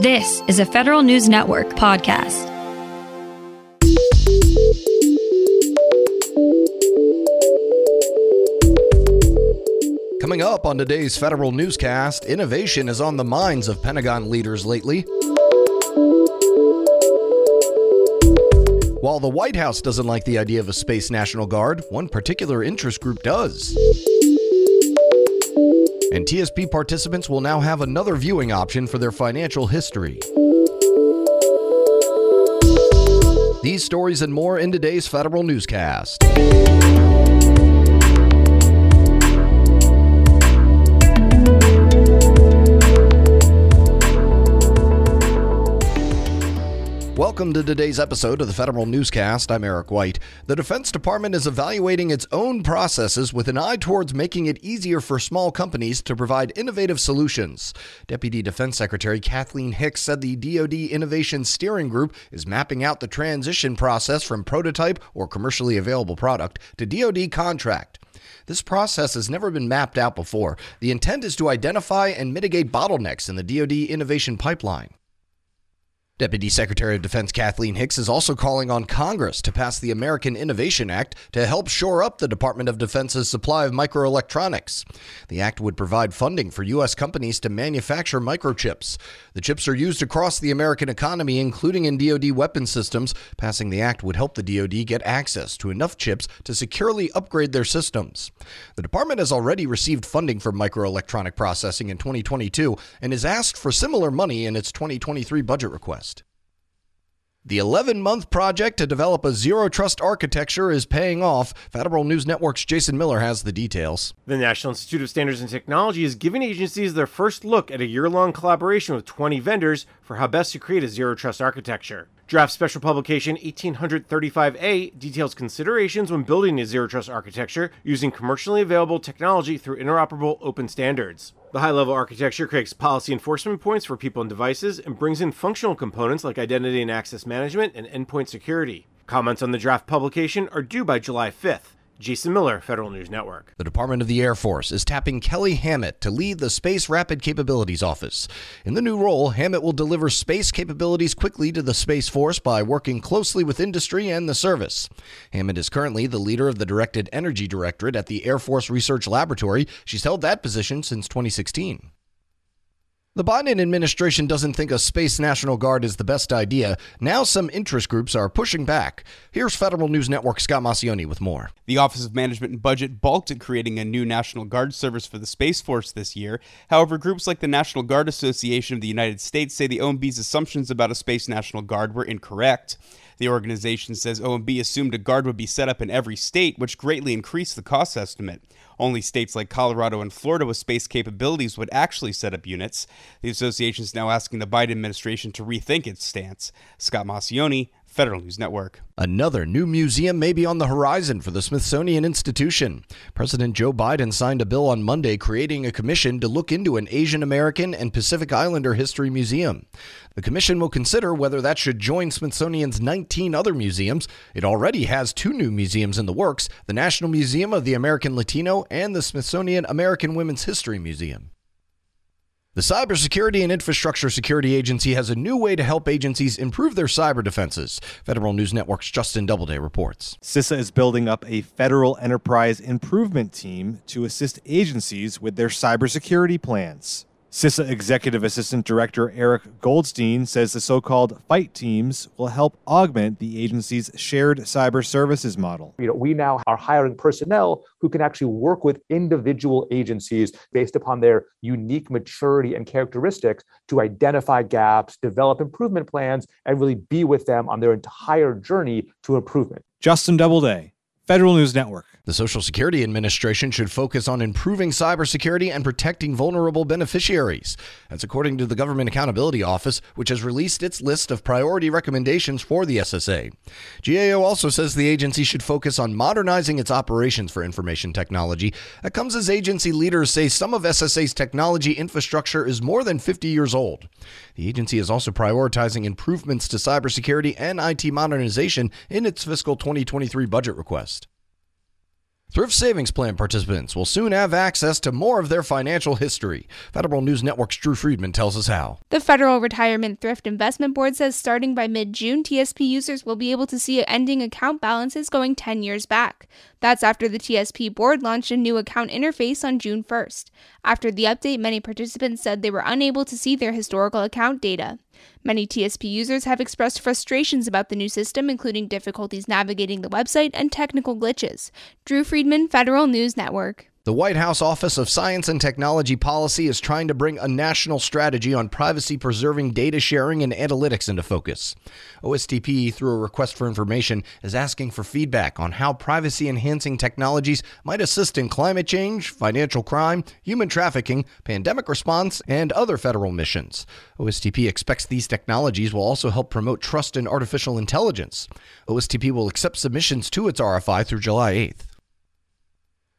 This is a Federal News Network podcast. Coming up on today's Federal Newscast, innovation is on the minds of Pentagon leaders lately. While the White House doesn't like the idea of a Space National Guard, one particular interest group does. And TSP participants will now have another viewing option for their financial history. These stories and more in today's Federal Newscast. Welcome to today's episode of the Federal Newscast. I'm Eric White. The Defense Department is evaluating its own processes with an eye towards making it easier for small companies to provide innovative solutions. Deputy Defense Secretary Kathleen Hicks said the DoD Innovation Steering Group is mapping out the transition process from prototype or commercially available product to DoD contract. This process has never been mapped out before. The intent is to identify and mitigate bottlenecks in the DoD innovation pipeline. Deputy Secretary of Defense Kathleen Hicks is also calling on Congress to pass the American Innovation Act to help shore up the Department of Defense's supply of microelectronics. The act would provide funding for U.S. companies to manufacture microchips. The chips are used across the American economy, including in DoD weapon systems. Passing the act would help the DoD get access to enough chips to securely upgrade their systems. The department has already received funding for microelectronic processing in 2022 and has asked for similar money in its 2023 budget request. The 11 month project to develop a zero trust architecture is paying off. Federal News Network's Jason Miller has the details. The National Institute of Standards and Technology is giving agencies their first look at a year long collaboration with 20 vendors for how best to create a zero trust architecture. Draft Special Publication 1835A details considerations when building a zero trust architecture using commercially available technology through interoperable open standards. The high level architecture creates policy enforcement points for people and devices and brings in functional components like identity and access management and endpoint security. Comments on the draft publication are due by July 5th. Jason Miller, Federal News Network. The Department of the Air Force is tapping Kelly Hammett to lead the Space Rapid Capabilities Office. In the new role, Hammett will deliver space capabilities quickly to the Space Force by working closely with industry and the service. Hammett is currently the leader of the Directed Energy Directorate at the Air Force Research Laboratory. She's held that position since 2016. The Biden administration doesn't think a Space National Guard is the best idea. Now, some interest groups are pushing back. Here's Federal News Network Scott Maucione with more. The Office of Management and Budget balked at creating a new National Guard service for the Space Force this year. However, groups like the National Guard Association of the United States say the OMB's assumptions about a Space National Guard were incorrect. The organization says OMB assumed a guard would be set up in every state, which greatly increased the cost estimate. Only states like Colorado and Florida with space capabilities would actually set up units. The association is now asking the Biden administration to rethink its stance. Scott Maucione, Federal News Network. Another new museum may be on the horizon for the Smithsonian Institution. President Joe Biden signed a bill on Monday creating a commission to look into an Asian American and Pacific Islander history museum. The commission will consider whether that should join Smithsonian's 19 other museums. It already has two new museums in the works the National Museum of the American Latino and the Smithsonian American Women's History Museum. The Cybersecurity and Infrastructure Security Agency has a new way to help agencies improve their cyber defenses. Federal News Network's Justin Doubleday reports. CISA is building up a federal enterprise improvement team to assist agencies with their cybersecurity plans. CISA Executive Assistant Director Eric Goldstein says the so called FEIT teams will help augment the agency's shared cyber services model. You know, we now are hiring personnel who can actually work with individual agencies based upon their unique maturity and characteristics to identify gaps, develop improvement plans, and really be with them on their entire journey to improvement. Justin Doubleday, Federal News Network. The Social Security Administration should focus on improving cybersecurity and protecting vulnerable beneficiaries. That's according to the Government Accountability Office, which has released its list of priority recommendations for the SSA. GAO also says the agency should focus on modernizing its operations for information technology. That comes as agency leaders say some of SSA's technology infrastructure is more than 50 years old. The agency is also prioritizing improvements to cybersecurity and IT modernization in its fiscal 2023 budget request. Thrift Savings Plan participants will soon have access to more of their financial history. Federal News Network's Drew Friedman tells us how. The Federal Retirement Thrift Investment Board says starting by mid June, TSP users will be able to see ending account balances going 10 years back. That's after the TSP board launched a new account interface on June 1st. After the update, many participants said they were unable to see their historical account data. Many TSP users have expressed frustrations about the new system, including difficulties navigating the website and technical glitches. Drew Friedman, Federal News Network. The White House Office of Science and Technology Policy is trying to bring a national strategy on privacy preserving data sharing and analytics into focus. OSTP, through a request for information, is asking for feedback on how privacy enhancing technologies might assist in climate change, financial crime, human trafficking, pandemic response, and other federal missions. OSTP expects these technologies will also help promote trust in artificial intelligence. OSTP will accept submissions to its RFI through July 8th.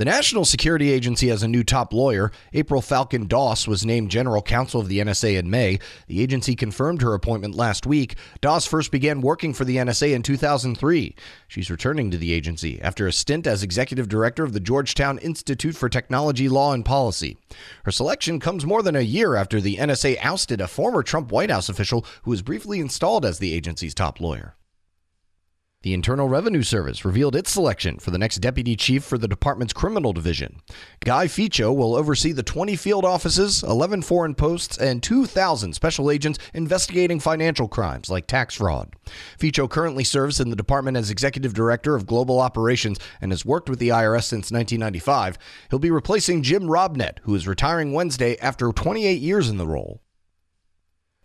The National Security Agency has a new top lawyer. April Falcon Doss was named general counsel of the NSA in May. The agency confirmed her appointment last week. Doss first began working for the NSA in 2003. She's returning to the agency after a stint as executive director of the Georgetown Institute for Technology Law and Policy. Her selection comes more than a year after the NSA ousted a former Trump White House official who was briefly installed as the agency's top lawyer. The Internal Revenue Service revealed its selection for the next deputy chief for the department's criminal division. Guy Ficco will oversee the 20 field offices, 11 foreign posts, and 2,000 special agents investigating financial crimes like tax fraud. Ficco currently serves in the department as executive director of global operations and has worked with the IRS since 1995. He'll be replacing Jim Robnett, who is retiring Wednesday after 28 years in the role.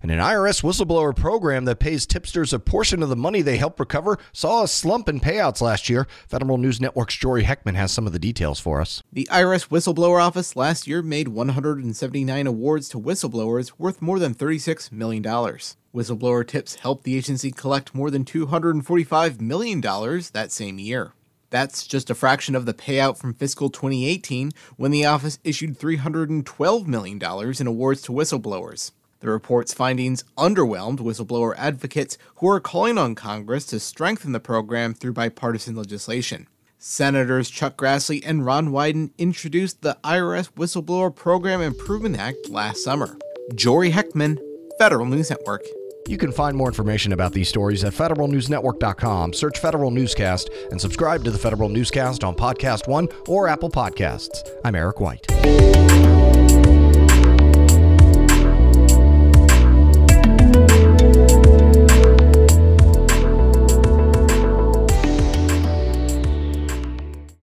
And an IRS whistleblower program that pays tipsters a portion of the money they help recover saw a slump in payouts last year. Federal News Network's Jory Heckman has some of the details for us. The IRS Whistleblower Office last year made 179 awards to whistleblowers worth more than $36 million. Whistleblower tips helped the agency collect more than $245 million that same year. That's just a fraction of the payout from fiscal 2018 when the office issued $312 million in awards to whistleblowers. The report's findings underwhelmed whistleblower advocates who are calling on Congress to strengthen the program through bipartisan legislation. Senators Chuck Grassley and Ron Wyden introduced the IRS Whistleblower Program Improvement Act last summer. Jory Heckman, Federal News Network. You can find more information about these stories at federalnewsnetwork.com. Search Federal Newscast and subscribe to the Federal Newscast on Podcast One or Apple Podcasts. I'm Eric White.